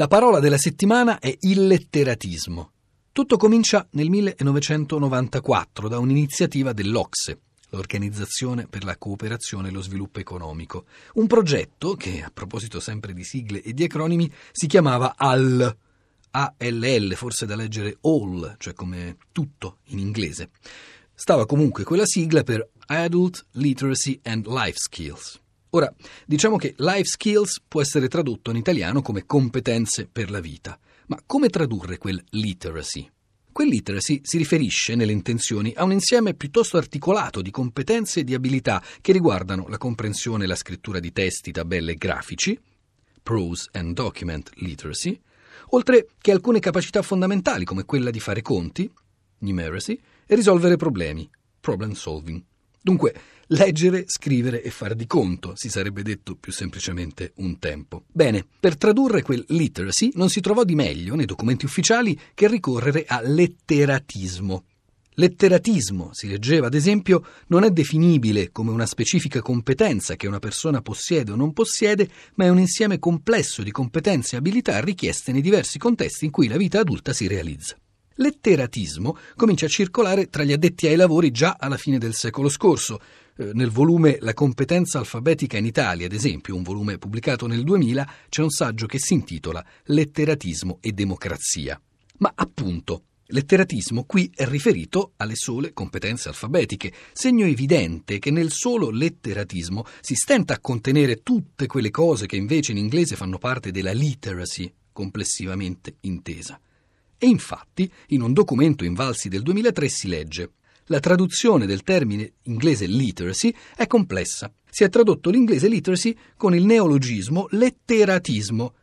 La parola della settimana è illetteratismo. Tutto comincia nel 1994 da un'iniziativa dell'Ocse, l'Organizzazione per la cooperazione e lo sviluppo economico, un progetto che, a proposito sempre di sigle e di acronimi, si chiamava ALL, ALL, forse da leggere all, cioè come tutto in inglese. Stava comunque quella sigla per Adult Literacy and Life Skills. Ora, diciamo che life skills può essere tradotto in italiano come competenze per la vita, ma come tradurre quel literacy? Quel literacy si riferisce, nelle intenzioni, a un insieme piuttosto articolato di competenze e di abilità che riguardano la comprensione e la scrittura di testi, tabelle e grafici, prose and document literacy, oltre che alcune capacità fondamentali come quella di fare conti, numeracy, e risolvere problemi, problem solving. Dunque, leggere, scrivere e far di conto, si sarebbe detto più semplicemente un tempo. Bene, per tradurre quel literacy non si trovò di meglio nei documenti ufficiali che ricorrere a letteratismo. Letteratismo, si leggeva ad esempio, non è definibile come una specifica competenza che una persona possiede o non possiede, ma è un insieme complesso di competenze e abilità richieste nei diversi contesti in cui la vita adulta si realizza. Letteratismo comincia a circolare tra gli addetti ai lavori già alla fine del secolo scorso. Eh, nel volume La competenza alfabetica in Italia, ad esempio, un volume pubblicato nel 2000, c'è un saggio che si intitola Letteratismo e democrazia. Ma appunto, Letteratismo qui è riferito alle sole competenze alfabetiche, segno evidente che nel solo letteratismo si stenta a contenere tutte quelle cose che invece in inglese fanno parte della literacy complessivamente intesa. E infatti, in un documento invalsi del 2003 si legge la traduzione del termine inglese literacy è complessa. Si è tradotto l'inglese literacy con il neologismo letteratismo,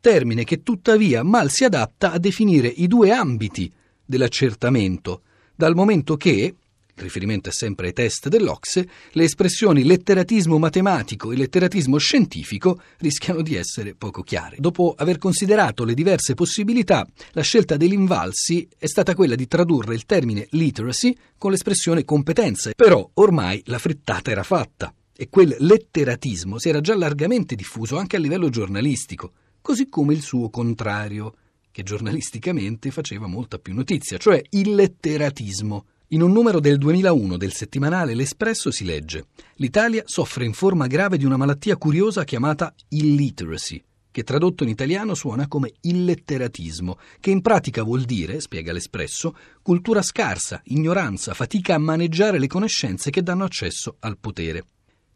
termine che tuttavia mal si adatta a definire i due ambiti dell'accertamento, dal momento che, riferimento è sempre ai test dell'Ocse, le espressioni letteratismo matematico e letteratismo scientifico rischiano di essere poco chiare. Dopo aver considerato le diverse possibilità, la scelta dell'Invalsi è stata quella di tradurre il termine literacy con l'espressione competenze, però ormai la frittata era fatta e quel letteratismo si era già largamente diffuso anche a livello giornalistico, così come il suo contrario, che giornalisticamente faceva molta più notizia, cioè il letteratismo in un numero del 2001 del settimanale L'Espresso si legge L'Italia soffre in forma grave di una malattia curiosa chiamata illiteracy, che tradotto in italiano suona come illetteratismo, che in pratica vuol dire, spiega l'Espresso, cultura scarsa, ignoranza, fatica a maneggiare le conoscenze che danno accesso al potere.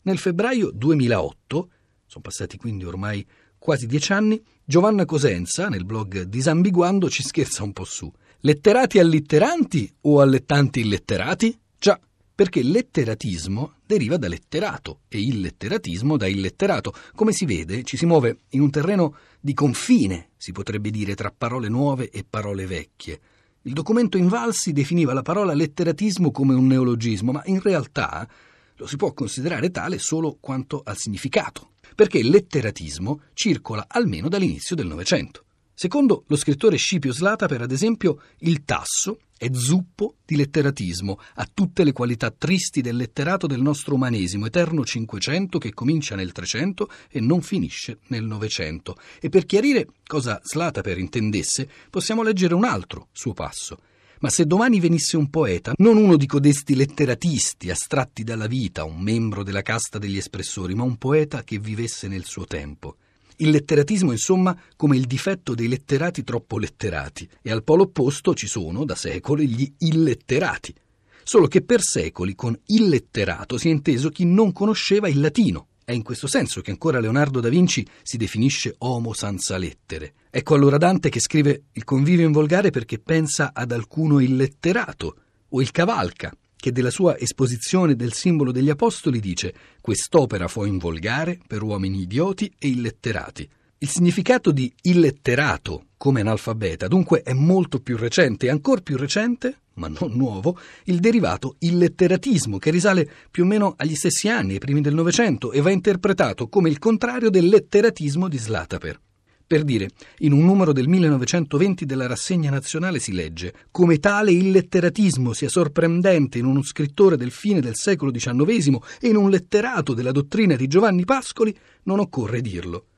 Nel febbraio 2008, sono passati quindi ormai quasi dieci anni, Giovanna Cosenza, nel blog Disambiguando, ci scherza un po' su. Letterati allitteranti o allettanti illetterati? Già, perché letteratismo deriva da letterato e illetteratismo da illetterato. Come si vede, ci si muove in un terreno di confine, si potrebbe dire, tra parole nuove e parole vecchie. Il documento Invalsi definiva la parola letteratismo come un neologismo, ma in realtà lo si può considerare tale solo quanto al significato, perché letteratismo circola almeno dall'inizio del Novecento. Secondo lo scrittore Scipio Slata, per ad esempio, il tasso è zuppo di letteratismo, ha tutte le qualità tristi del letterato del nostro umanesimo, eterno Cinquecento che comincia nel Trecento e non finisce nel Novecento. E per chiarire cosa Slata per intendesse, possiamo leggere un altro suo passo. Ma se domani venisse un poeta, non uno di codesti letteratisti astratti dalla vita, un membro della casta degli espressori, ma un poeta che vivesse nel suo tempo, il letteratismo, insomma, come il difetto dei letterati troppo letterati, e al polo opposto ci sono, da secoli, gli illetterati. Solo che per secoli con illetterato si è inteso chi non conosceva il latino. È in questo senso che ancora Leonardo da Vinci si definisce homo senza lettere. Ecco allora Dante che scrive il convivio in volgare perché pensa ad alcuno illetterato, o il cavalca, che della sua esposizione del simbolo degli apostoli dice quest'opera fu in volgare per uomini idioti e illetterati. Il significato di illetterato come analfabeta dunque è molto più recente e ancora più recente, ma non nuovo, il derivato illetteratismo che risale più o meno agli stessi anni, ai primi del Novecento, e va interpretato come il contrario del letteratismo di Slataper. Per dire, in un numero del 1920 della rassegna nazionale si legge come tale il letteratismo sia sorprendente in uno scrittore del fine del secolo XIX e in un letterato della dottrina di Giovanni Pascoli, non occorre dirlo.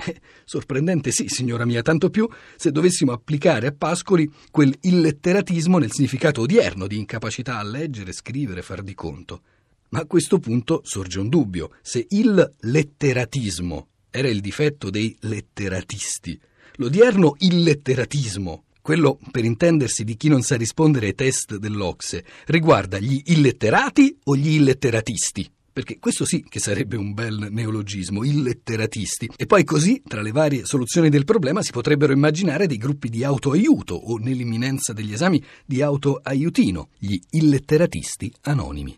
Eh, sorprendente sì, signora mia, tanto più se dovessimo applicare a Pascoli quel illetteratismo nel significato odierno di incapacità a leggere, scrivere, far di conto. Ma a questo punto sorge un dubbio. Se il letteratismo era il difetto dei letteratisti, l'odierno illetteratismo, quello per intendersi di chi non sa rispondere ai test dell'Ocse, riguarda gli illetterati o gli illetteratisti? perché questo sì che sarebbe un bel neologismo, illetteratisti. E poi così, tra le varie soluzioni del problema, si potrebbero immaginare dei gruppi di autoaiuto o, nell'imminenza degli esami, di autoaiutino, gli illetteratisti anonimi.